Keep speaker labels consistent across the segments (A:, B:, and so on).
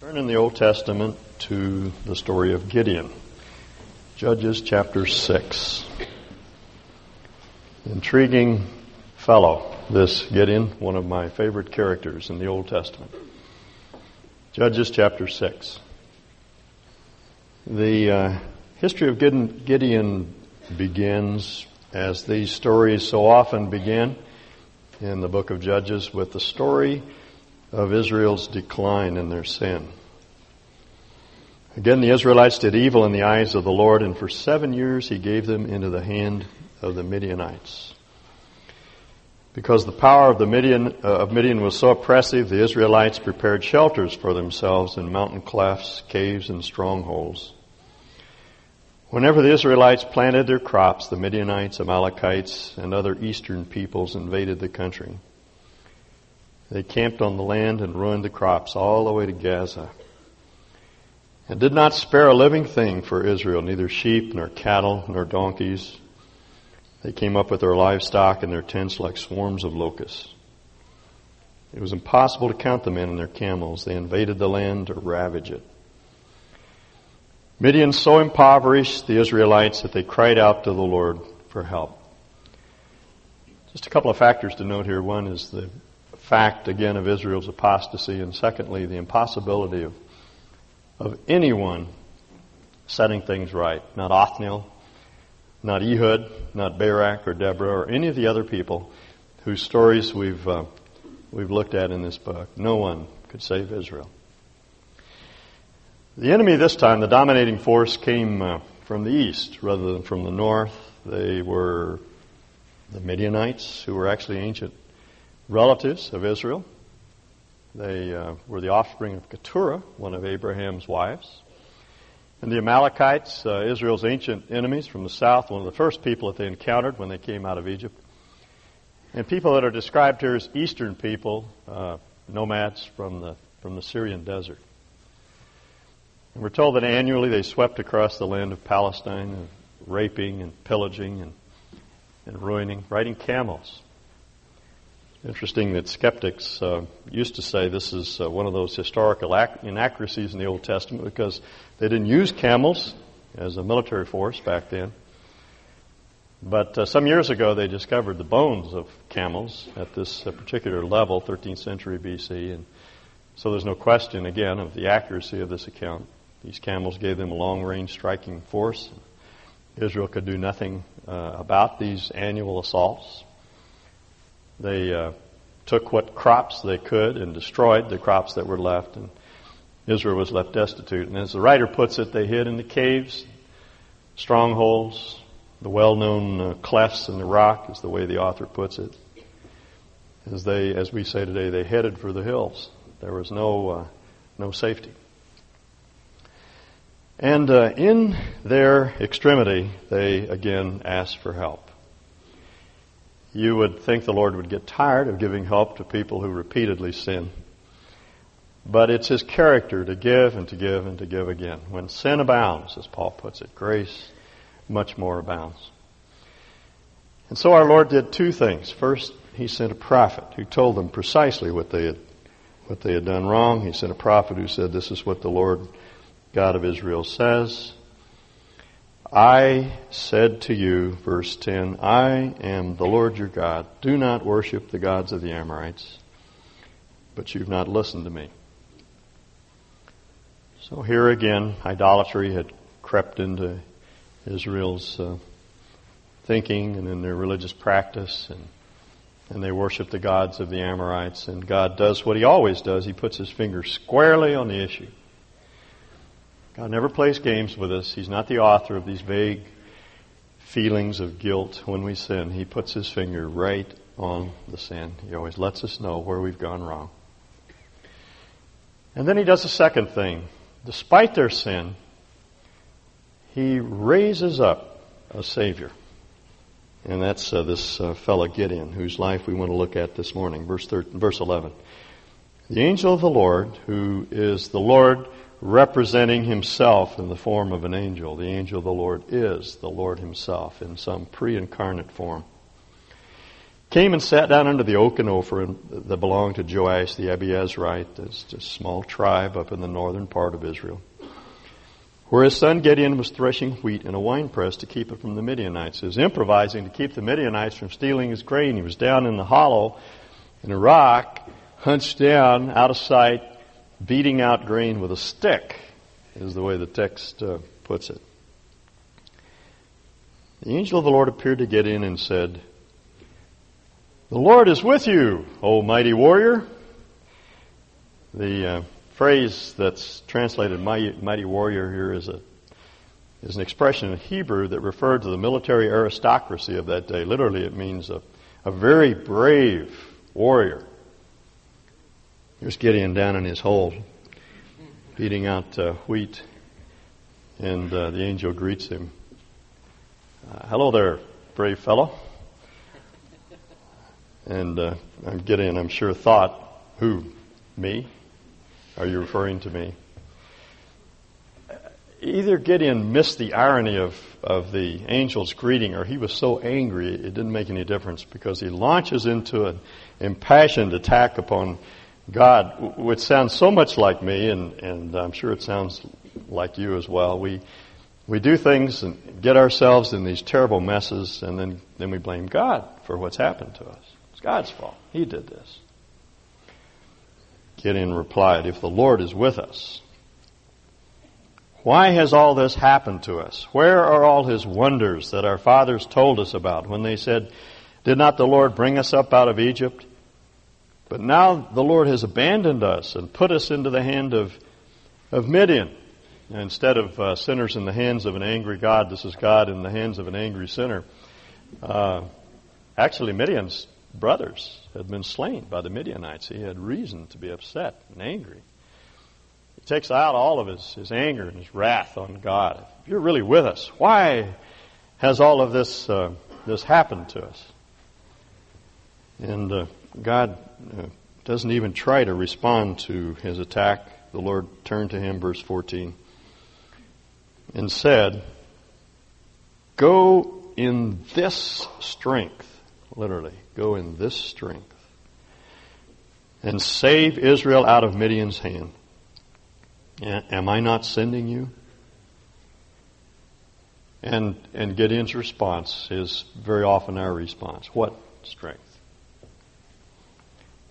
A: Turn in the Old Testament to the story of Gideon. Judges chapter 6. Intriguing fellow, this Gideon, one of my favorite characters in the Old Testament. Judges chapter 6. The uh, history of Gideon begins, as these stories so often begin in the book of Judges, with the story of Israel's decline in their sin. Again, the Israelites did evil in the eyes of the Lord, and for seven years he gave them into the hand of the Midianites. Because the power of the Midian, uh, of Midian was so oppressive, the Israelites prepared shelters for themselves in mountain clefts, caves, and strongholds. Whenever the Israelites planted their crops, the Midianites, Amalekites, and other eastern peoples invaded the country. They camped on the land and ruined the crops all the way to Gaza. And did not spare a living thing for Israel, neither sheep, nor cattle, nor donkeys. They came up with their livestock and their tents like swarms of locusts. It was impossible to count the men and their camels. They invaded the land to ravage it. Midian so impoverished the Israelites that they cried out to the Lord for help. Just a couple of factors to note here. One is the fact, again, of Israel's apostasy, and secondly, the impossibility of, of anyone setting things right. Not Othniel, not Ehud, not Barak or Deborah or any of the other people whose stories we've, uh, we've looked at in this book. No one could save Israel. The enemy this time, the dominating force, came uh, from the east rather than from the north. They were the Midianites, who were actually ancient relatives of Israel. They uh, were the offspring of Keturah, one of Abraham's wives. And the Amalekites, uh, Israel's ancient enemies from the south, one of the first people that they encountered when they came out of Egypt. And people that are described here as eastern people, uh, nomads from the, from the Syrian desert. And we're told that annually they swept across the land of Palestine, raping and pillaging and, and ruining, riding camels. Interesting that skeptics uh, used to say this is uh, one of those historical ac- inaccuracies in the Old Testament because they didn't use camels as a military force back then. But uh, some years ago, they discovered the bones of camels at this uh, particular level, 13th century BC, and so there's no question, again, of the accuracy of this account. These camels gave them a long-range striking force. Israel could do nothing uh, about these annual assaults. They uh, took what crops they could and destroyed the crops that were left, and Israel was left destitute. And as the writer puts it, they hid in the caves, strongholds, the well-known uh, clefts in the rock, is the way the author puts it. As they, as we say today, they headed for the hills. There was no, uh, no safety. And uh, in their extremity, they again asked for help you would think the Lord would get tired of giving help to people who repeatedly sin. But it's his character to give and to give and to give again. When sin abounds, as Paul puts it, grace much more abounds. And so our Lord did two things. First, he sent a prophet who told them precisely what they had, what they had done wrong. He sent a prophet who said, this is what the Lord God of Israel says. I said to you, verse 10, I am the Lord your God. Do not worship the gods of the Amorites, but you've not listened to me. So here again, idolatry had crept into Israel's uh, thinking and in their religious practice, and, and they worship the gods of the Amorites. And God does what He always does. He puts His finger squarely on the issue. God never plays games with us. He's not the author of these vague feelings of guilt when we sin. He puts his finger right on the sin. He always lets us know where we've gone wrong. And then he does a second thing. Despite their sin, he raises up a Savior. And that's uh, this uh, fellow Gideon, whose life we want to look at this morning. Verse, 13, verse 11. The angel of the Lord, who is the Lord representing himself in the form of an angel. The angel of the Lord is the Lord himself in some pre incarnate form. came and sat down under the oak and Ophrah that belonged to Joash the Abiezrite, this, this small tribe up in the northern part of Israel, where his son Gideon was threshing wheat in a winepress to keep it from the Midianites. He was improvising to keep the Midianites from stealing his grain. He was down in the hollow in a rock, hunched down, out of sight, beating out grain with a stick, is the way the text uh, puts it. The angel of the Lord appeared to Gideon and said, The Lord is with you, O mighty warrior. The uh, phrase that's translated mighty, mighty warrior here is a is an expression in Hebrew that referred to the military aristocracy of that day. Literally, it means a, a very brave warrior. Here's Gideon down in his hole, beating out uh, wheat, and uh, the angel greets him. Uh, hello there, brave fellow. And uh, Gideon, I'm sure, thought, who? Me? Are you referring to me? Either Gideon missed the irony of, of the angel's greeting or he was so angry it didn't make any difference because he launches into an impassioned attack upon God, which sounds so much like me, and, and I'm sure it sounds like you as well. We, we do things and get ourselves in these terrible messes, and then, then we blame God for what's happened to us. It's God's fault. He did this. Gideon replied, If the Lord is with us, why has all this happened to us? Where are all his wonders that our fathers told us about when they said, Did not the Lord bring us up out of Egypt? But now the Lord has abandoned us and put us into the hand of, of Midian. Instead of uh, sinners in the hands of an angry God, this is God in the hands of an angry sinner. Uh, actually, Midian's brothers had been slain by the Midianites. He had reason to be upset and angry. He takes out all of his, his anger and his wrath on God. If you're really with us, why has all of this, uh, this happened to us? And uh, God uh, doesn't even try to respond to his attack. The Lord turned to him, verse 14 and said, Go in this strength, literally, go in this strength, and save Israel out of Midian's hand. Am I not sending you? And, and Gideon's response is very often our response. What strength?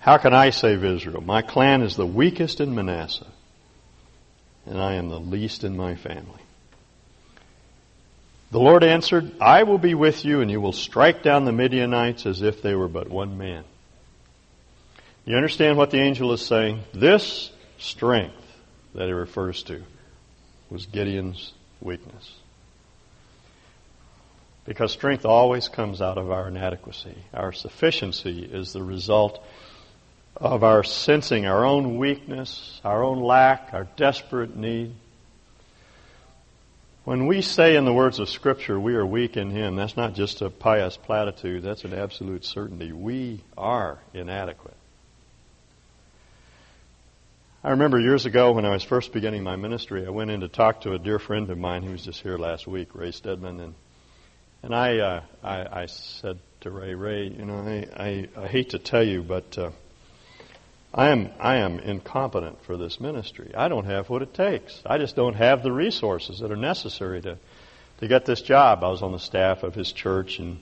A: How can I save Israel? My clan is the weakest in Manasseh, and I am the least in my family. The Lord answered, I will be with you, and you will strike down the Midianites as if they were but one man. You understand what the angel is saying? This strength that he refers to was Gideon's weakness. Because strength always comes out of our inadequacy. Our sufficiency is the result of our sensing our own weakness, our own lack, our desperate need. When we say in the words of Scripture, we are weak in Him, that's not just a pious platitude, that's an absolute certainty. We are inadequate. I remember years ago when I was first beginning my ministry, I went in to talk to a dear friend of mine who was just here last week, Ray Stedman, and and I uh, I, I said to Ray, Ray, you know, I I, I hate to tell you, but uh, I am, I am incompetent for this ministry. I don't have what it takes. I just don't have the resources that are necessary to, to get this job. I was on the staff of his church and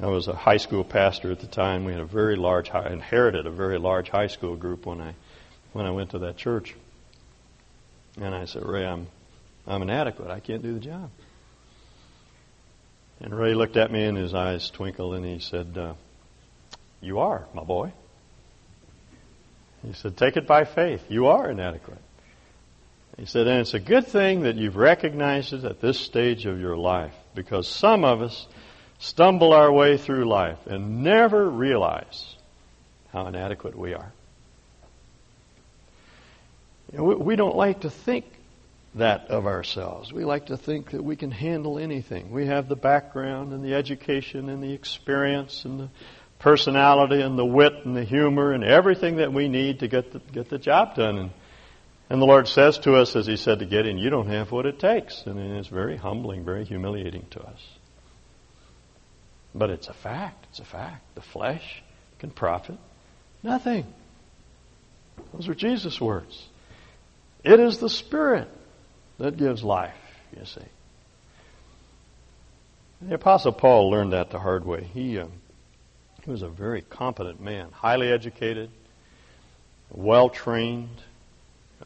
A: I was a high school pastor at the time. We had a very large, I inherited a very large high school group when I, when I went to that church. And I said, Ray, I'm, I'm inadequate. I can't do the job. And Ray looked at me and his eyes twinkled and he said, uh, You are, my boy. He said, Take it by faith. You are inadequate. He said, And it's a good thing that you've recognized it at this stage of your life because some of us stumble our way through life and never realize how inadequate we are. You know, we don't like to think that of ourselves. We like to think that we can handle anything. We have the background and the education and the experience and the personality and the wit and the humor and everything that we need to get the, get the job done. And, and the Lord says to us, as He said to Gideon, you don't have what it takes. And it's very humbling, very humiliating to us. But it's a fact. It's a fact. The flesh can profit nothing. Those are Jesus' words. It is the Spirit that gives life, you see. The Apostle Paul learned that the hard way. He, uh, he was a very competent man, highly educated, well trained,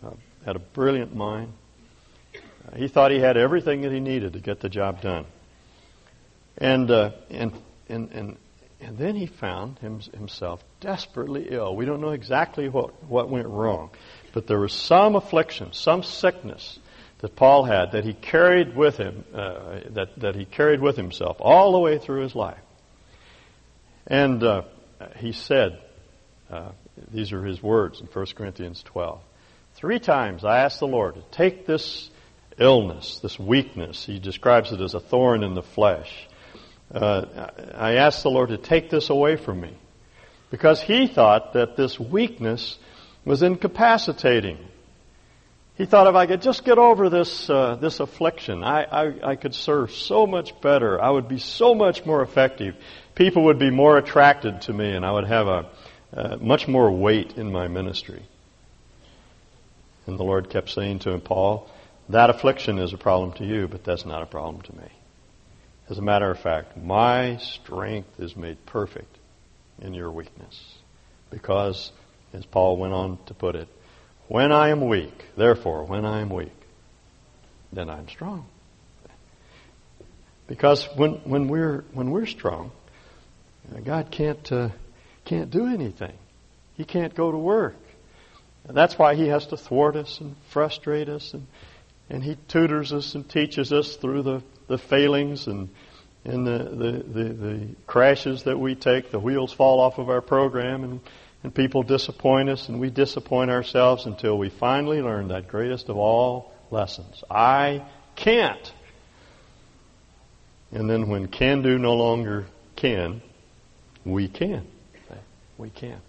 A: uh, had a brilliant mind. Uh, he thought he had everything that he needed to get the job done. And, uh, and, and, and, and then he found him, himself desperately ill. We don't know exactly what, what went wrong, but there was some affliction, some sickness that Paul had that he carried with him, uh, that, that he carried with himself all the way through his life. And uh, he said, uh, these are his words in 1 Corinthians 12. Three times I asked the Lord to take this illness, this weakness. He describes it as a thorn in the flesh. Uh, I asked the Lord to take this away from me because he thought that this weakness was incapacitating. He thought if I could just get over this uh, this affliction, I, I, I could serve so much better. I would be so much more effective. People would be more attracted to me, and I would have a uh, much more weight in my ministry. And the Lord kept saying to him, Paul, that affliction is a problem to you, but that's not a problem to me. As a matter of fact, my strength is made perfect in your weakness. Because, as Paul went on to put it, when I am weak, therefore, when I am weak, then I'm strong. Because when, when, we're, when we're strong, God can't, uh, can't do anything. He can't go to work. And that's why He has to thwart us and frustrate us, and, and He tutors us and teaches us through the, the failings and, and the, the, the, the crashes that we take. The wheels fall off of our program, and and people disappoint us and we disappoint ourselves until we finally learn that greatest of all lessons. I can't. And then when can do no longer can, we can. We can.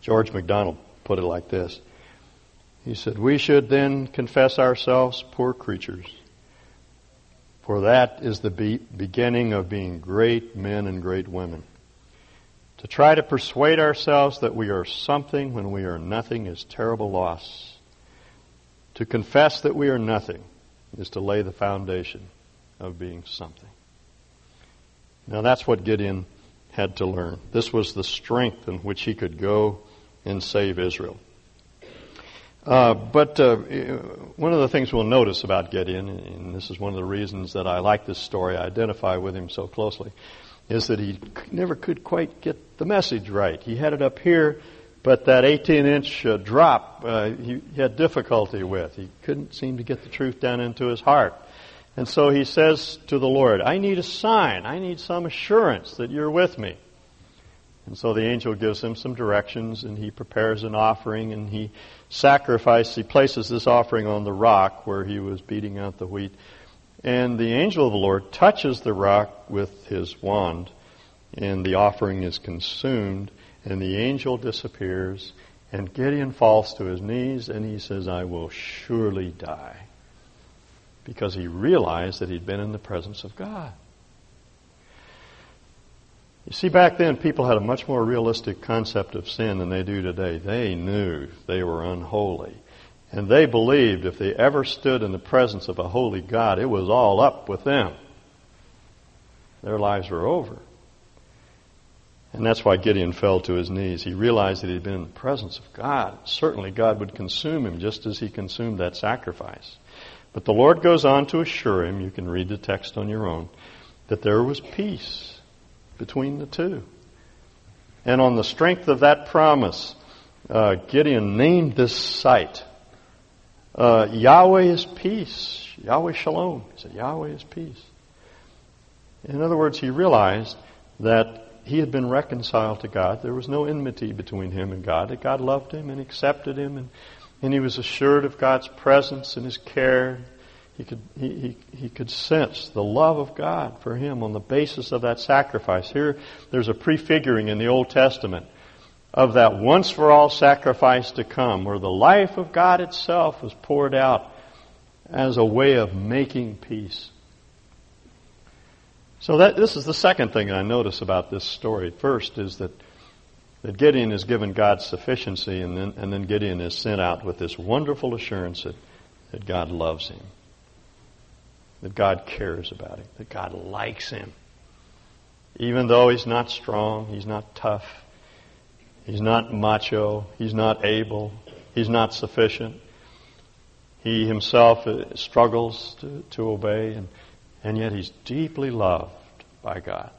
A: George MacDonald put it like this. He said, We should then confess ourselves poor creatures, for that is the be- beginning of being great men and great women. To try to persuade ourselves that we are something when we are nothing is terrible loss. To confess that we are nothing is to lay the foundation of being something. Now that's what Gideon had to learn. This was the strength in which he could go and save Israel. Uh, but uh, one of the things we'll notice about Gideon, and this is one of the reasons that I like this story, I identify with him so closely, is that he never could quite get the message right. He had it up here, but that 18 inch uh, drop uh, he, he had difficulty with. He couldn't seem to get the truth down into his heart. And so he says to the Lord, I need a sign. I need some assurance that you're with me. And so the angel gives him some directions and he prepares an offering and he sacrifices, he places this offering on the rock where he was beating out the wheat. And the angel of the Lord touches the rock with his wand, and the offering is consumed, and the angel disappears, and Gideon falls to his knees, and he says, I will surely die. Because he realized that he'd been in the presence of God. You see, back then people had a much more realistic concept of sin than they do today. They knew they were unholy. And they believed if they ever stood in the presence of a holy God, it was all up with them. Their lives were over. And that's why Gideon fell to his knees. He realized that he'd been in the presence of God. Certainly God would consume him just as he consumed that sacrifice. But the Lord goes on to assure him, you can read the text on your own, that there was peace between the two. And on the strength of that promise, uh, Gideon named this site uh, Yahweh is peace. Yahweh Shalom. He said, Yahweh is peace. In other words, he realized that he had been reconciled to God. There was no enmity between him and God. That God loved him and accepted him, and, and he was assured of God's presence and his care. He could, he, he, he could sense the love of God for him on the basis of that sacrifice. Here, there's a prefiguring in the Old Testament of that once for all sacrifice to come, where the life of God itself was poured out as a way of making peace. So that this is the second thing I notice about this story. First is that that Gideon is given God's sufficiency, and then and then Gideon is sent out with this wonderful assurance that, that God loves him, that God cares about him, that God likes him. Even though he's not strong, he's not tough, he's not macho, he's not able, he's not sufficient. He himself uh, struggles to, to obey, and, and yet he's deeply loved by God.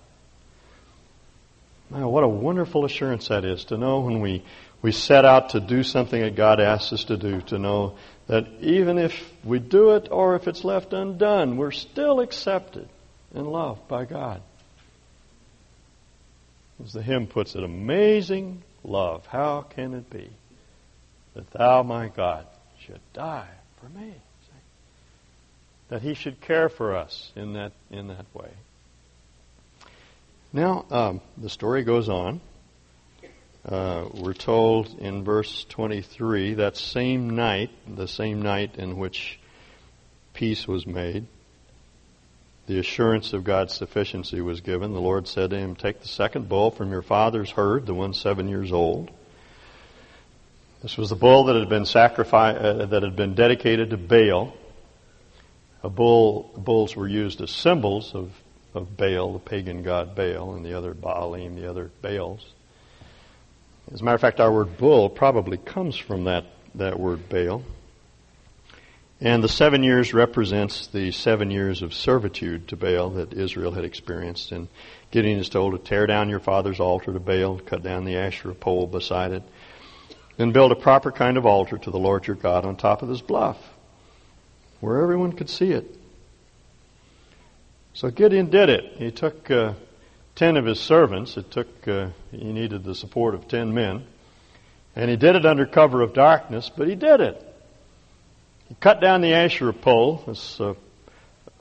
A: Now, what a wonderful assurance that is to know when we, we set out to do something that God asks us to do, to know that even if we do it or if it's left undone, we're still accepted and loved by God. As the hymn puts it, amazing love, how can it be that thou, my God, should die for me? That he should care for us in that, in that way. Now, um, the story goes on. Uh, we're told in verse 23 that same night, the same night in which peace was made, the assurance of God's sufficiency was given. The Lord said to him, Take the second bull from your father's herd, the one seven years old. This was the bull that had been sacrificed, uh, that had been dedicated to Baal. A bull, bulls were used as symbols of of Baal, the pagan god Baal, and the other Baalim, the other Baals. As a matter of fact, our word bull probably comes from that, that word Baal. And the seven years represents the seven years of servitude to Baal that Israel had experienced. And Gideon is told to tear down your father's altar to Baal, cut down the Asherah pole beside it, and build a proper kind of altar to the Lord your God on top of this bluff, where everyone could see it. So Gideon did it. He took uh, ten of his servants. It took uh, he needed the support of ten men, and he did it under cover of darkness. But he did it. He cut down the Asherah pole, this uh,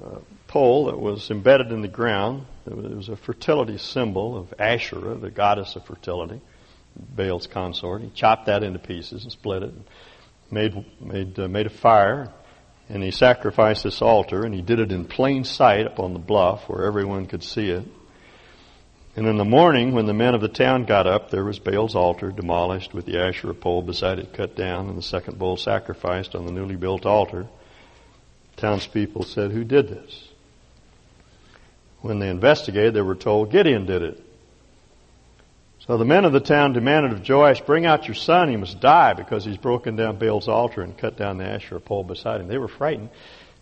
A: uh pole that was embedded in the ground. It was a fertility symbol of Asherah, the goddess of fertility, Baal's consort. He chopped that into pieces and split it, and made made uh, made a fire, and he sacrificed this altar, and he did it in plain sight up on the bluff where everyone could see it. And in the morning, when the men of the town got up, there was Baal's altar demolished with the Asherah pole beside it cut down, and the second bull sacrificed on the newly built altar. Townspeople said, Who did this? When they investigated, they were told Gideon did it. So the men of the town demanded of Joash, Bring out your son, he must die, because he's broken down Baal's altar and cut down the Asherah pole beside him. They were frightened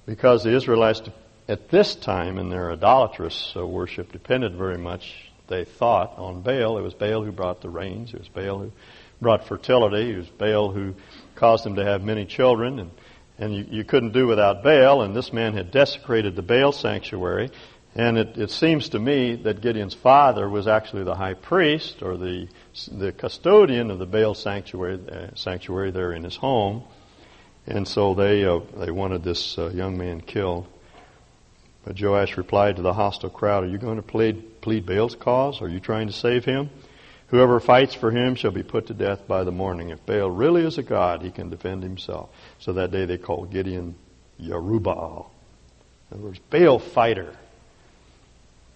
A: because the Israelites, at this time in their idolatrous uh, worship, depended very much, they thought, on Baal. It was Baal who brought the rains, it was Baal who brought fertility, it was Baal who caused them to have many children, and, and you, you couldn't do without Baal, and this man had desecrated the Baal sanctuary. And it, it, seems to me that Gideon's father was actually the high priest or the, the custodian of the Baal sanctuary, uh, sanctuary there in his home. And so they, uh, they wanted this uh, young man killed. But Joash replied to the hostile crowd, Are you going to plead, plead Baal's cause? Are you trying to save him? Whoever fights for him shall be put to death by the morning. If Baal really is a god, he can defend himself. So that day they called Gideon Yerubbaal. In other words, Baal fighter.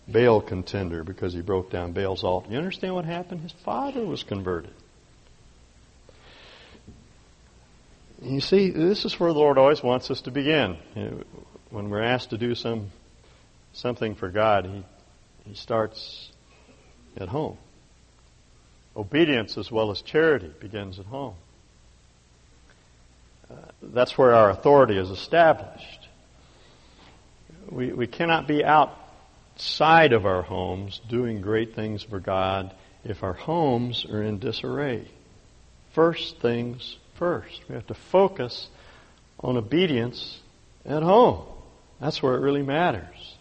A: Baal contender because he broke down Baal's altar. You understand what happened? His father was converted. You see, this is where the Lord always wants us to begin. when we're asked to do some something for God, He He starts at home. Obedience as well as charity begins at home. Uh, that's where our authority is established. We, we cannot be out outside of our homes doing great things for God if our homes are in disarray. First things first. We have to focus on obedience at home. That's where it really matters.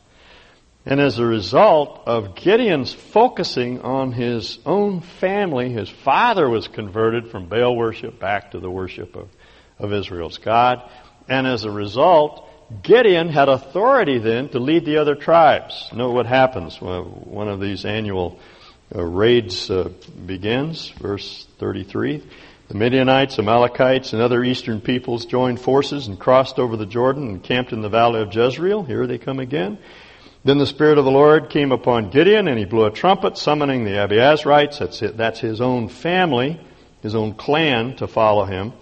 A: And as a result of Gideon's focusing on his own family, his father was converted from Baal worship back to the worship of, of Israel's God. And as a result, Gideon had authority then to lead the other tribes. Note what happens when one of these annual uh, raids uh, begins, verse 33. The Midianites, Amalekites, and other eastern peoples joined forces and crossed over the Jordan and camped in the valley of Jezreel. Here they come again. Then the Spirit of the Lord came upon Gideon, and he blew a trumpet, summoning the Abiezrites. That's, it, that's his own family, his own clan, to follow him.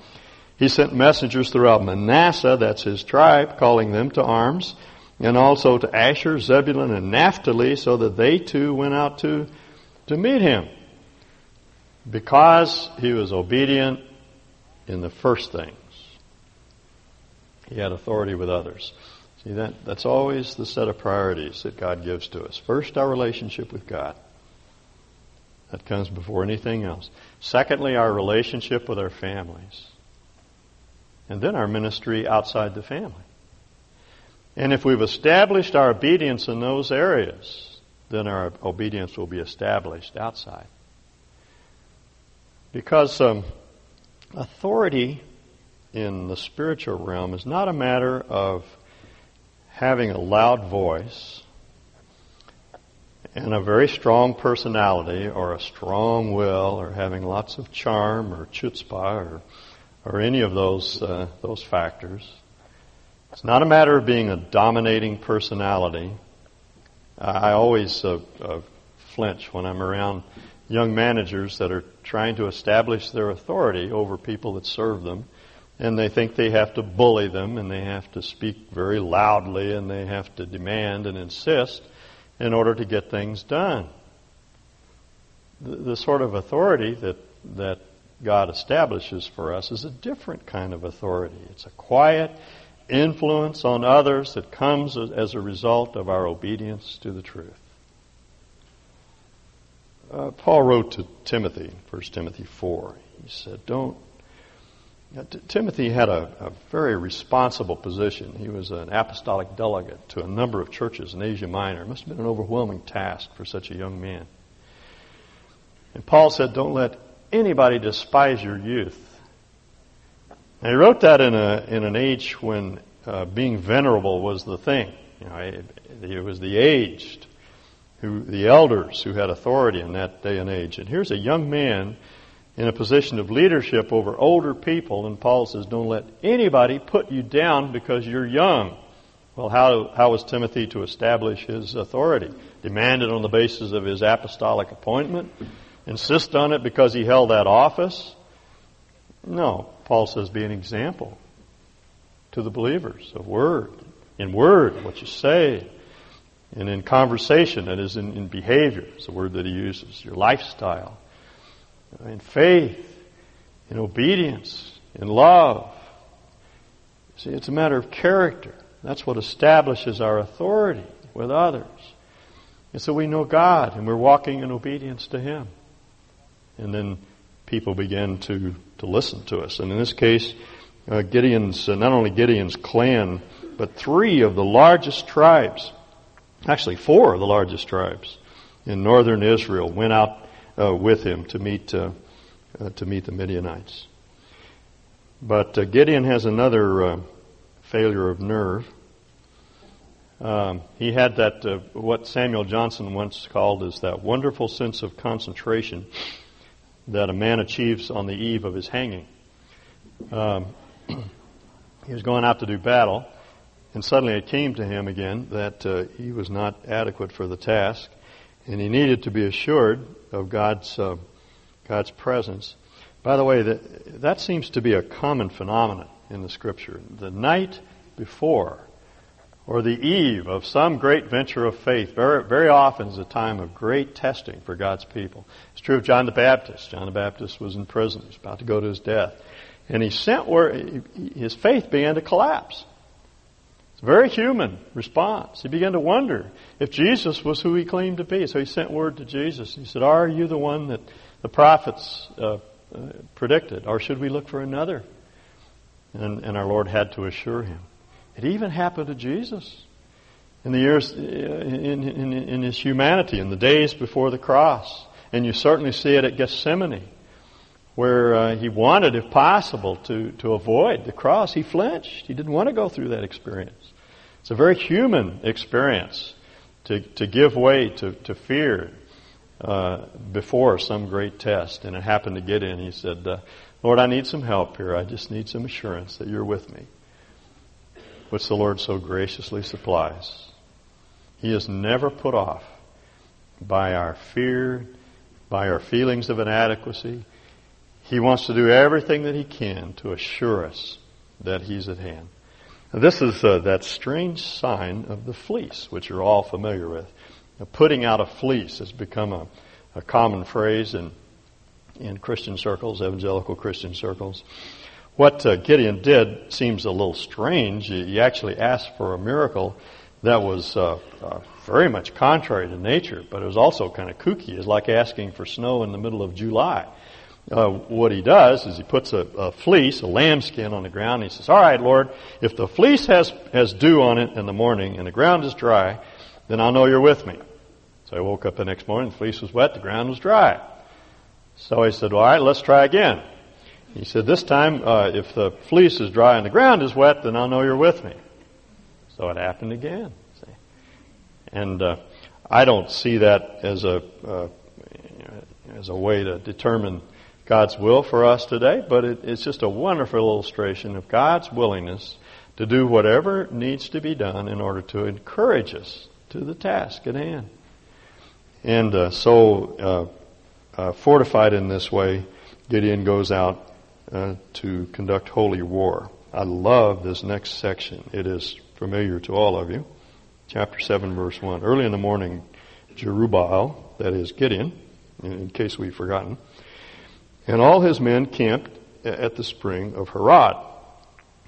A: He sent messengers throughout Manasseh, that's his tribe, calling them to arms, and also to Asher, Zebulun, and Naphtali, so that they too went out to, to meet him. Because he was obedient in the first things, he had authority with others. See, that, that's always the set of priorities that God gives to us. First, our relationship with God. That comes before anything else. Secondly, our relationship with our families. And then our ministry outside the family. And if we've established our obedience in those areas, then our obedience will be established outside. Because um, authority in the spiritual realm is not a matter of having a loud voice and a very strong personality or a strong will or having lots of charm or chutzpah or, or any of those, uh, those factors. It's not a matter of being a dominating personality. I always uh, uh, flinch when I'm around young managers that are trying to establish their authority over people that serve them and they think they have to bully them and they have to speak very loudly and they have to demand and insist in order to get things done. The, the, sort of authority that, that God establishes for us is a different kind of authority. It's a quiet influence on others that comes as a result of our obedience to the truth. Uh, Paul wrote to Timothy, 1 Timothy 4. He said, Don't Timothy had a, a, very responsible position. He was an apostolic delegate to a number of churches in Asia Minor. It must have been an overwhelming task for such a young man. And Paul said, Don't let anybody despise your youth. And he wrote that in, a, in an age when uh, being venerable was the thing. You know, it, it was the aged, who, the elders who had authority in that day and age. And here's a young man in a position of leadership over older people, and Paul says, don't let anybody put you down because you're young. Well, how, how was Timothy to establish his authority? Demanded on the basis of his apostolic appointment? Insist on it because he held that office? No. Paul says, be an example to the believers of word. In word, what you say, and in conversation, that is in, in behavior, is the word that he uses, your lifestyle in faith, in obedience, in love. See, it's a matter of character. That's what establishes our authority with others. And so we know God and we're walking in obedience to Him. And then people began to, to listen to us. And in this case, uh, Gideon's, uh, not only Gideon's clan, but three of the largest tribes, actually four of the largest tribes in northern Israel went out uh, with him to meet uh, uh, to meet the Midianites. But uh, Gideon has another failure of nerve. Um, he had that what Samuel Johnson once called as that wonderful sense of concentration that a man achieves on the eve of his hanging. Um, he was going out to do battle, and suddenly it came to him again that uh, he was not adequate for the task, and he needed to be assured of God's uh, God's presence. By the way, that that seems to be a common phenomenon in the Scripture. The night before, or the eve of some great venture of faith, very, very often is a time of great testing for God's people. It's true of John the Baptist. John the Baptist was in prison; he was about to go to his death, and he sent where his faith began to collapse. It's a very human response. He began to wonder if Jesus was who he claimed to be. So he sent word to Jesus. He said, Are you the one that the prophets uh, uh, predicted, or should we look for another? And, and, our Lord had to assure him. It even happened to Jesus in the years, in, in, in his humanity, in the days before the cross. And you certainly see it at Gethsemane where uh, he wanted, if possible, to, to avoid the cross. He flinched. He didn't want to go through that experience. It's a very human experience to, to give way to, to fear uh, before some great test. And it happened to Gideon. He said, uh, Lord, I need some help here. I just need some assurance that you're with me, which the Lord so graciously supplies. He is never put off by our fear, by our feelings of inadequacy. He wants to do everything that he can to assure us that he's at hand. Now, this is uh, that strange sign of the fleece, which you're all familiar with. Now, putting out a fleece has become a, a common phrase in, in Christian circles, evangelical Christian circles. What uh, Gideon did seems a little strange. He actually asked for a miracle that was uh, uh, very much contrary to nature, but it was also kind of kooky. It's like asking for snow in the middle of July. Uh, what he does is he puts a, a, fleece, a lambskin on the ground. And he says, "All right, Lord, if the fleece has has dew on it in the morning and the ground is dry, then I'll know you're with me." So I woke up the next morning. The fleece was wet. The ground was dry. So he said, "All right, let's try again." He said, "This time, uh, if the fleece is dry and the ground is wet, then I'll know you're with me." So it happened again. See? And uh, I don't see that as a uh, as a way to determine God's will for us today, but it, it's just a wonderful illustration of God's willingness to do whatever needs to be done in order to encourage us to the task at hand. And uh, so, uh, uh, fortified in this way, Gideon goes out uh, to conduct holy war. I love this next section. It is familiar to all of you. Chapter 7, verse 1. Early in the morning, Jerubbaal, that is Gideon, in case we've forgotten, and all his men camped at the spring of Harod.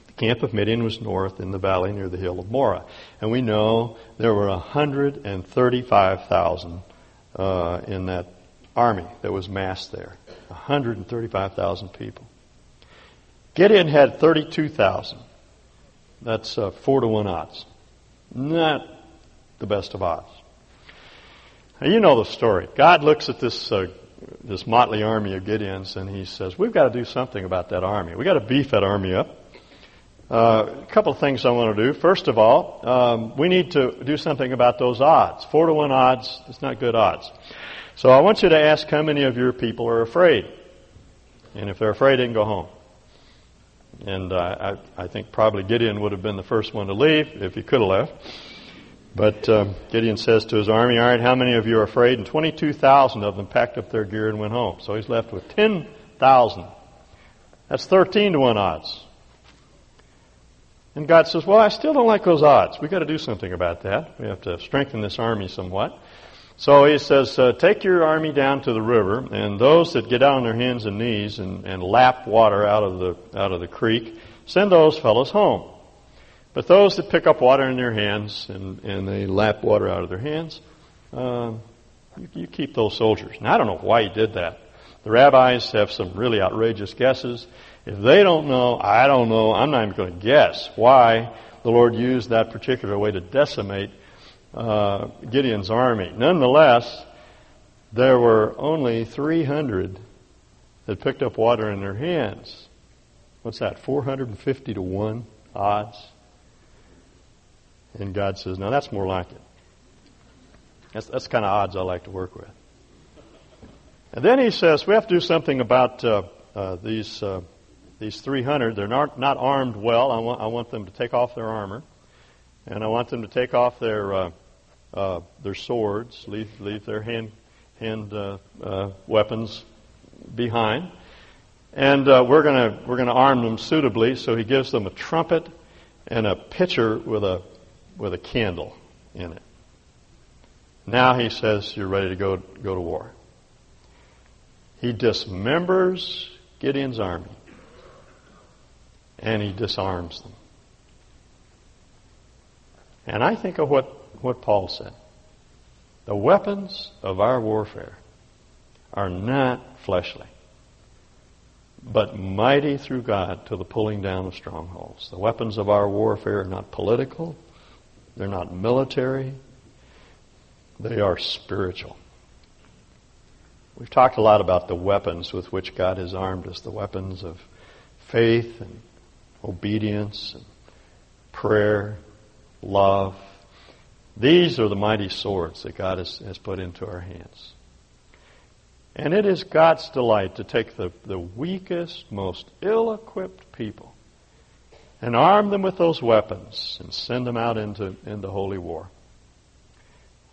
A: The camp of Midian was north in the valley near the hill of Moreh. And we know there were 135,000 uh, in that army that was massed there. 135,000 people. Gideon had 32,000. That's uh, four to one odds. Not the best of odds. Now, you know the story. God looks at this uh, this motley army of Gideons and he says, "We've got to do something about that army. We've got to beef that army up." Uh, a couple of things I want to do. First of all, um, we need to do something about those odds. Four to one odds, it's not good odds. So I want you to ask how many of your people are afraid. And if they're afraid, they can go home. And I, I think probably Gideon would have been the first one to leave if he could have left. But uh, Gideon says to his army, All right, how many of you are afraid? And 22,000 of them packed up their gear and went home. So he's left with 10,000. That's 13 to 1 odds. And God says, Well, I still don't like those odds. We've got to do something about that. We have to strengthen this army somewhat. So he says, uh, Take your army down to the river, and those that get down on their hands and knees and, and lap water out of, the, out of the creek, send those fellows home. But those that pick up water in their hands and, and they lap water out of their hands, um, you, you keep those soldiers. Now, I don't know why he did that. The rabbis have some really outrageous guesses. If they don't know, I don't know, I'm not even going to guess why the Lord used that particular way to decimate uh, Gideon's army. Nonetheless, there were only 300 that picked up water in their hands. What's that, 450 to 1 odds? And God says, now that's more like it. That's, that's the kind of odds I like to work with. And then he says, we have to do something about uh, uh, these, uh, these 300. They're not, not armed well. I want, I want them to take off their armor. And I want them to take off their, uh, uh, their swords, leave, leave their hand, hand uh, weapons behind. And we're gonna we're gonna arm them suitably. So he gives them a trumpet and a pitcher with a with a candle in it. Now he says, You're ready to go, go to war. He dismembers Gideon's army and he disarms them. And I think of what, what Paul said. The weapons of our warfare are not fleshly, but mighty through God to the pulling down of strongholds. The weapons of our warfare are not political, they're not military. They are spiritual. We've talked a lot about the weapons with which God has armed us the weapons of faith and obedience and prayer, love. These are the mighty swords that God has, has put into our hands. And it is God's delight to take the, the weakest, most ill equipped people and arm them with those weapons and send them out into, into holy war.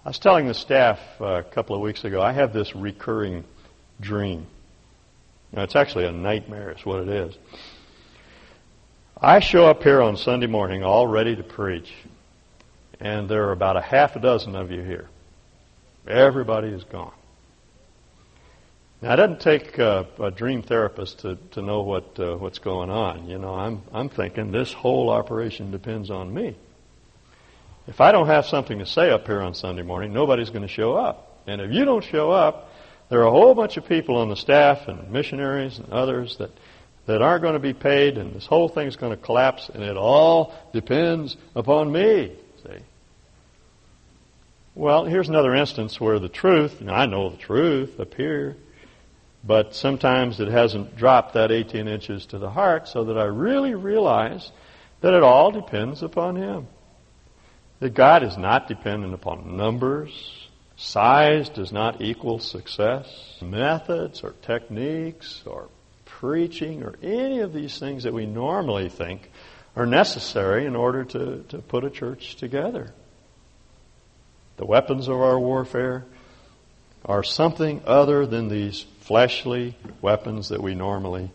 A: I was telling the staff uh, a couple of weeks ago, I have this recurring dream. Now, it's actually a nightmare, is what it is. I show up here on Sunday morning all ready to preach, and there are about a half a dozen of you here. Everybody is gone. Now, it doesn't take uh, a dream therapist to, to know what uh, what's going on. You know, I'm I'm thinking this whole operation depends on me. If I don't have something to say up here on Sunday morning, nobody's going to show up. And if you don't show up, there are a whole bunch of people on the staff and missionaries and others that, that aren't going to be paid, and this whole thing's going to collapse, and it all depends upon me. See? Well, here's another instance where the truth, know, I know the truth here, but sometimes it hasn't dropped that 18 inches to the heart so that I really realize that it all depends upon Him. That God is not dependent upon numbers. Size does not equal success. Methods or techniques or preaching or any of these things that we normally think are necessary in order to, to put a church together. The weapons of our warfare are something other than these fleshly weapons that we normally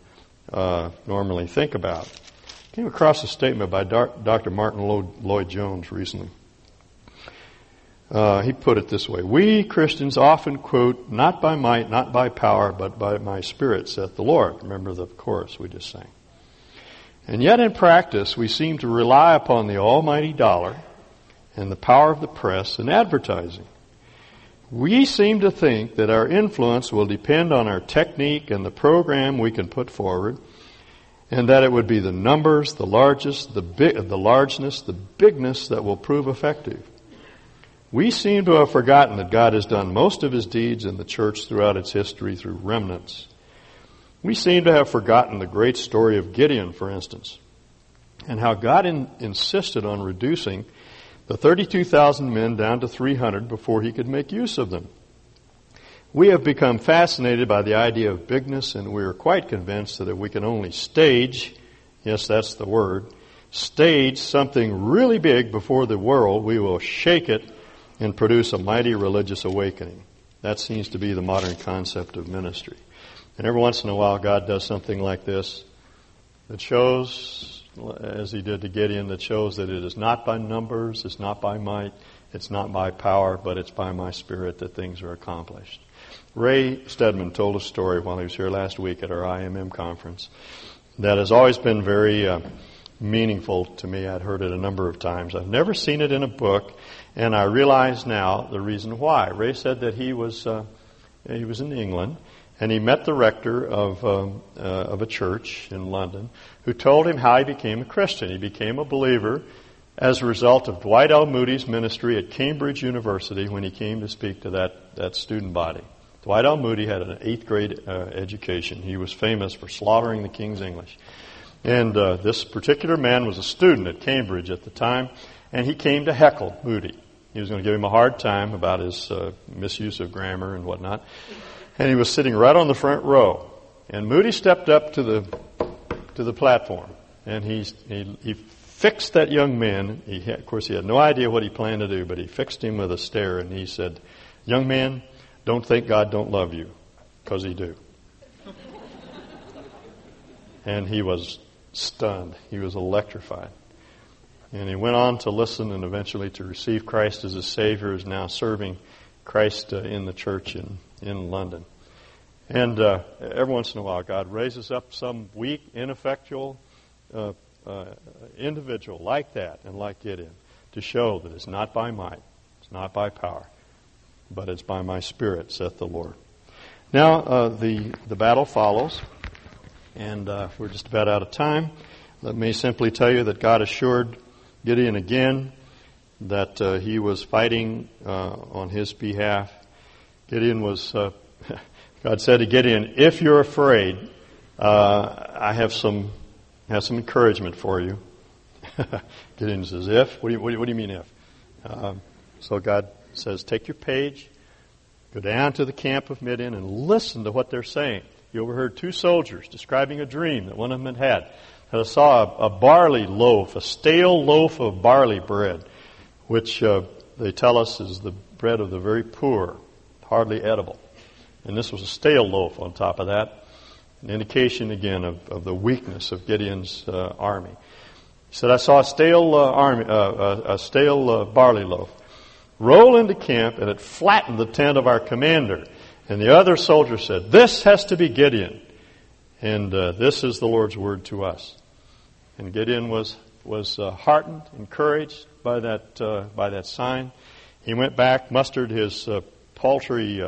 A: uh, normally think about. I Came across a statement by Dr. Martyn Lloyd-Jones recently. Uh, he put it this way We Christians often quote, Not by might, not by power, but by my spirit, saith the Lord. Remember the chorus we just sang. And yet in practice, we seem to rely upon the almighty dollar and the power of the press and advertising. We seem to think that our influence will depend on our technique and the program we can put forward and that it would be the numbers, the largest, the big, the largeness, the bigness that will prove effective. We seem to have forgotten that God has done most of his deeds in the church throughout its history through remnants. We seem to have forgotten the great story of Gideon, for instance, and how God in, insisted on reducing the 32,000 men down to 300 before he could make use of them. We have become fascinated by the idea of bigness, and we are quite convinced that if we can only stage, yes, that's the word, stage something really big before the world, we will shake it and produce a mighty religious awakening. That seems to be the modern concept of ministry. And every once in a while, God does something like this that shows, as He did to Gideon, that shows that it is not by numbers, it's not by might, it's not by power, but it's by my Spirit that things are accomplished. Ray Stedman told a story while he was here last week at our IMM conference that has always been very uh, meaningful to me. I'd heard it a number of times. I've never seen it in a book, and I realize now the reason why. Ray said that he was uh, he was in England, and he met the rector of um, uh, of a church in London, who told him how he became a Christian. He became a believer as a result of Dwight L. Moody's ministry at Cambridge University when he came to speak to that that student body. Dwight L. Moody had an eighth grade uh, education. He was famous for slaughtering the King's English. And uh, this particular man was a student at Cambridge at the time, and he came to heckle Moody. He was going to give him a hard time about his uh, misuse of grammar and whatnot. And he was sitting right on the front row. And Moody stepped up to the to the platform, and he he, he fixed that young man. He had, of course he had no idea what he planned to do, but he fixed him with a stare, and he said, "Young man, don't think God don't love you, because He do. and he was stunned. He was electrified. And he went on to listen and eventually to receive Christ as a Savior, is now serving Christ uh, in the church in, in London. And uh, every once in a while, God raises up some weak, ineffectual uh, uh individual like that and like Gideon to show that it's not by might, it's not by power, but it's by my Spirit, saith the Lord. Now, uh, the, the battle follows, and uh, we're just about out of time. Let me simply tell you that God assured Gideon again that uh, he was fighting on his behalf. Gideon was, uh, God said to Gideon, if you're afraid, uh, I have some, have some encouragement for you. Gideon says, if? What do you, what do you mean if? so God says, take your page, go down to the camp of Midian and listen to what they're saying. You overheard two soldiers describing a dream that one of them had had. They saw a, a barley loaf, a stale loaf of barley bread, which uh, they tell us is the bread of the very poor, hardly edible. And this was a stale loaf on top of that, an indication again of, of the weakness of Gideon's uh, army. He said, I saw a stale, uh, army, uh, uh a stale uh, barley loaf roll into camp, and it flattened the tent of our commander. And the other soldier said, This has to be Gideon. And uh, this is the Lord's word to us. And Gideon was, was heartened, encouraged by that, by that sign. He went back, mustered his paltry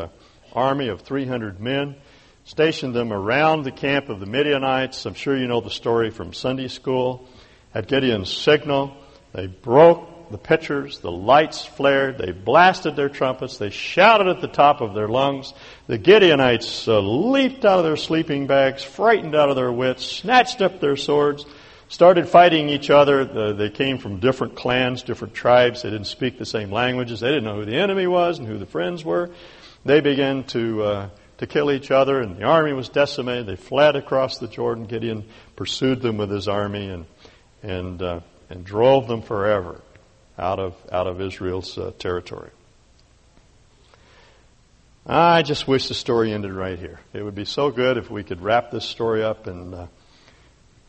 A: army of 300 men, stationed them around the camp of the Midianites. I'm sure you know the story from Sunday school. At Gideon's signal, they broke the pitchers, the lights flared, they blasted their trumpets, they shouted at the top of their lungs. The Gideonites uh, leaped out of their sleeping bags, frightened out of their wits, snatched up their swords, started fighting each other. They came from different clans, different tribes. They didn't speak the same languages. They didn't know who the enemy was and who the friends were they began to, uh, to kill each other, and the army was decimated. They fled across the Jordan. Gideon pursued them with his army and, and, uh, and drove them forever out of, out of Israel's uh, territory. I just wish the story ended right here. It would be so good if we could wrap this story up and, uh,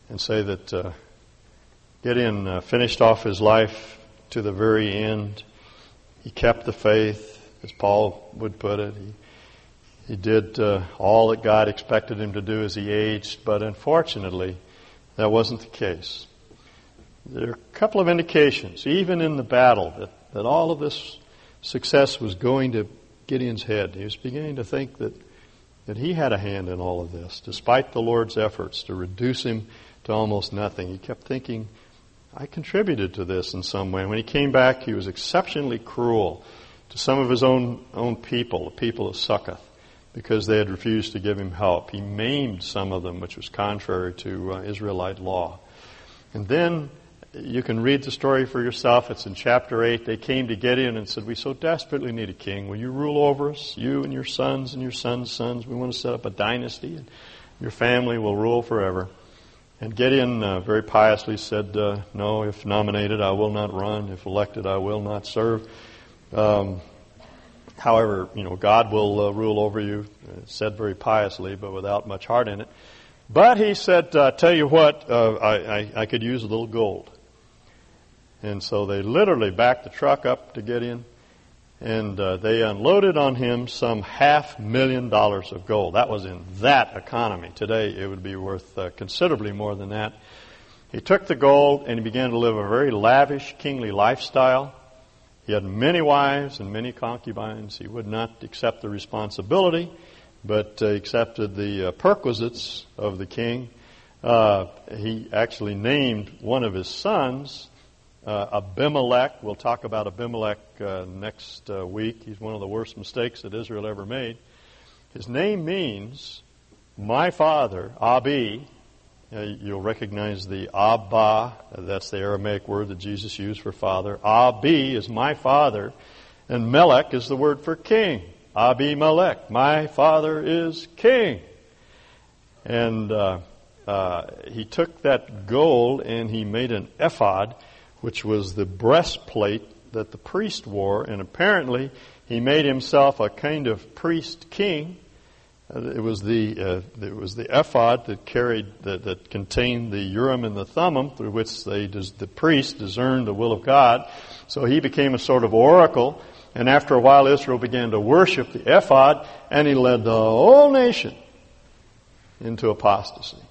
A: and say that uh, Gideon uh, finished off his life to the very end. He kept the faith as Paul would put it. He, he did uh, all that God expected him to do as he aged, but unfortunately, that wasn't the case. There are a couple of indications, even in the battle, that, that all of this success was going to Gideon's head. He was beginning to think that, that he had a hand in all of this, despite the Lord's efforts to reduce him to almost nothing. He kept thinking, I contributed to this in some way. And When he came back, he was exceptionally cruel to some of his own, own people, the people of Succoth, because they had refused to give him help. He maimed some of them, which was contrary to uh, Israelite law. And then you can read the story for yourself. It's in chapter 8. They came to Gideon and said, We so desperately need a king. Will you rule over us? You and your sons and your sons' sons. We want to set up a dynasty, and your family will rule forever. And Gideon uh, very piously said, uh, No, if nominated, I will not run. If elected, I will not serve. Um, however, you know, God will uh, rule over you, said very piously, but without much heart in it. But he said, uh, tell you what, uh, I, I, I could use a little gold. And so they literally backed the truck up to Gideon, and uh, they unloaded on him some half million dollars of gold. That was in that economy. Today it would be worth uh, considerably more than that. He took the gold and he began to live a very lavish, kingly lifestyle. He had many wives and many concubines. He would not accept the responsibility, but uh, accepted the uh, perquisites of the king. Uh, he actually named one of his sons uh, Abimelech. We'll talk about Abimelech uh, next uh, week. He's one of the worst mistakes that Israel ever made. His name means my father, Abi, uh, you'll recognize the Abba, that's the Aramaic word that Jesus used for father. Abi is my father, and Melech is the word for king. Abi Melech, my father is king. And uh, uh, he took that gold and he made an ephod, which was the breastplate that the priest wore, and apparently he made himself a kind of priest king uh, it was the uh, it was the ephod that carried that, that contained the urim and the thummim through which they the priest discerned the will of God. So he became a sort of oracle, and after a while, Israel began to worship the ephod, and he led the whole nation into apostasy.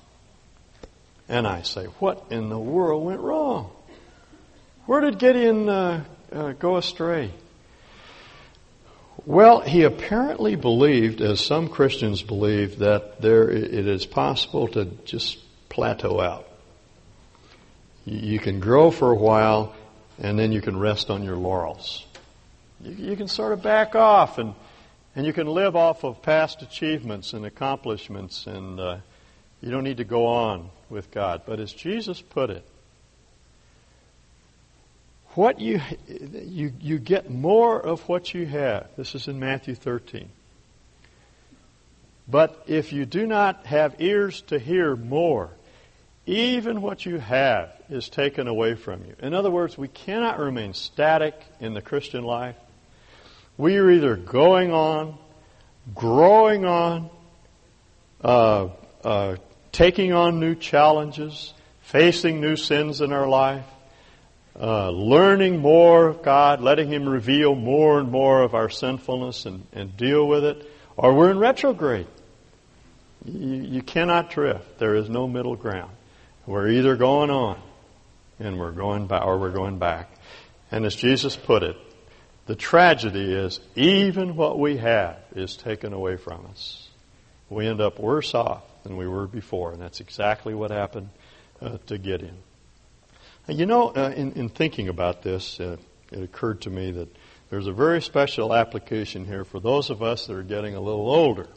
A: And I say, what in the world went wrong? Where did Gideon uh, uh, go astray? Well, he apparently believed, as some Christians believe, that there it is possible to just plateau out. You can grow for a while, and then you can rest on your laurels. You, can sort of back off, and and you can live off of past achievements and accomplishments, and uh, you don't need to go on with God. But as Jesus put it, what you, you, you get more of what you have. This is in Matthew 13. But if you do not have ears to hear more, even what you have is taken away from you. In other words, we cannot remain static in the Christian life. We are either going on, growing on, uh, uh, taking on new challenges, facing new sins in our life, uh, learning more of God, letting Him reveal more and more of our sinfulness and, and deal with it, or we're in retrograde. You, you cannot drift. There is no middle ground. We're either going on and we're going back, or we're going back. And as Jesus put it, the tragedy is even what we have is taken away from us. We end up worse off than we were before, and that's exactly what happened uh, to Gideon. You know, uh, in, in, thinking about this, uh, it occurred to me that there's a very special application here for those of us that are getting a little older.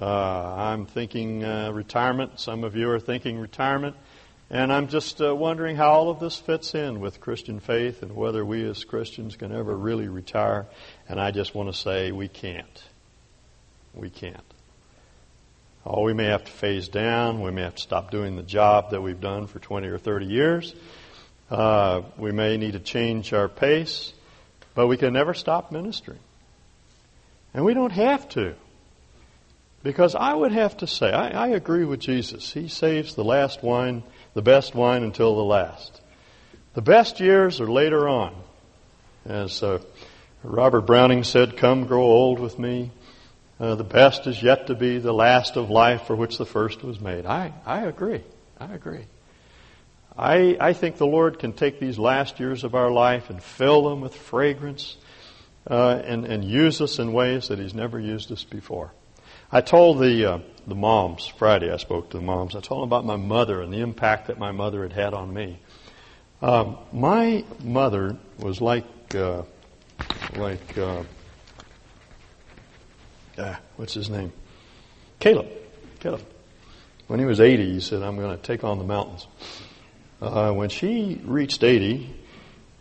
A: Uh, I'm thinking uh, retirement. Some of you are thinking retirement. And I'm just uh, wondering how all of this fits in with Christian faith and whether we as Christians can ever really retire. And I just want to say we can't. We can't. Oh, we may have to phase down. We may have to stop doing the job that we've done for 20 or 30 years. Uh, we may need to change our pace, but we can never stop ministering. And we don't have to. Because I would have to say, I, I agree with Jesus. He saves the last wine the best wine until the last. The best years are later on. As uh, Robert Browning said, Come, grow old with me. Uh, the best is yet to be the last of life for which the first was made. I, I agree. I agree. I, I think the Lord can take these last years of our life and fill them with fragrance uh, and, and use us in ways that He's never used us before. I told the uh, the moms Friday. I spoke to the moms. I told them about my mother and the impact that my mother had had on me. Um, my mother was like uh, like uh, what's his name? Caleb. Caleb. When he was 80, he said, "I'm going to take on the mountains." Uh, when she reached 80,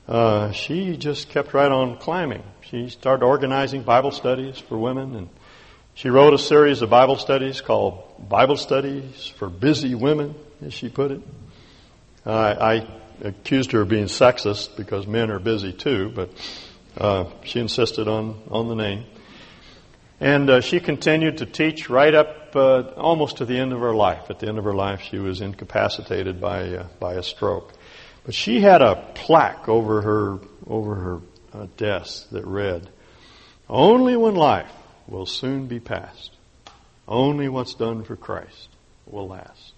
A: uh, she just kept right on climbing. She started organizing Bible studies for women and she wrote a series of Bible studies called Bible Studies for Busy Women, as she put it. Uh, I accused her of being sexist because men are busy too, but uh, she insisted on, on the name. And uh, she continued to teach right up uh, almost to the end of her life. At the end of her life, she was incapacitated by, uh, by a stroke. But she had a plaque over her, over her uh, desk that read, Only when life will soon be past. Only what's done for Christ will last.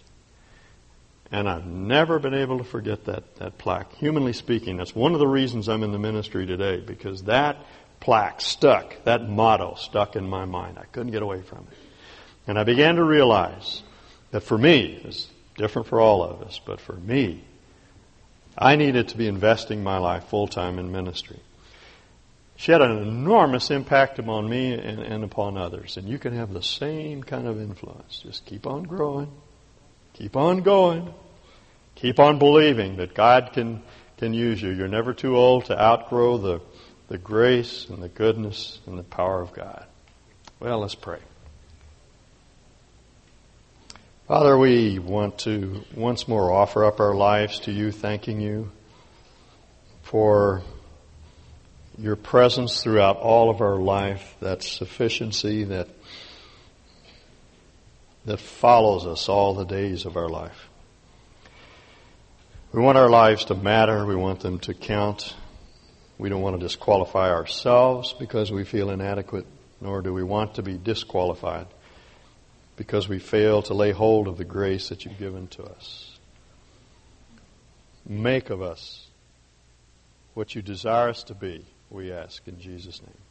A: And I've never been able to forget that, that plaque. Humanly speaking, that's one of the reasons I'm in the ministry today, because that plaque stuck, that motto stuck in my mind. I couldn't get away from it. And I began to realize that for me, it's different for all of us, but for me, I needed to be investing my life full time in ministry she had an enormous impact upon me and, and, upon others. And you can have the same kind of influence. Just keep on growing, keep on going, keep on believing that God can, can use you. You're never too old to outgrow the, the grace and the goodness and the power of God. Well, let's pray. Father, we want to once more offer up our lives to you, thanking you for your presence throughout all of our life, that sufficiency that that follows us all the days of our life. We want our lives to matter. We want them to count. We don't want to disqualify ourselves because we feel inadequate, nor do we want to be disqualified because we fail to lay hold of the grace that you've given to us. Make of us what you desire us to be we ask in Jesus' name.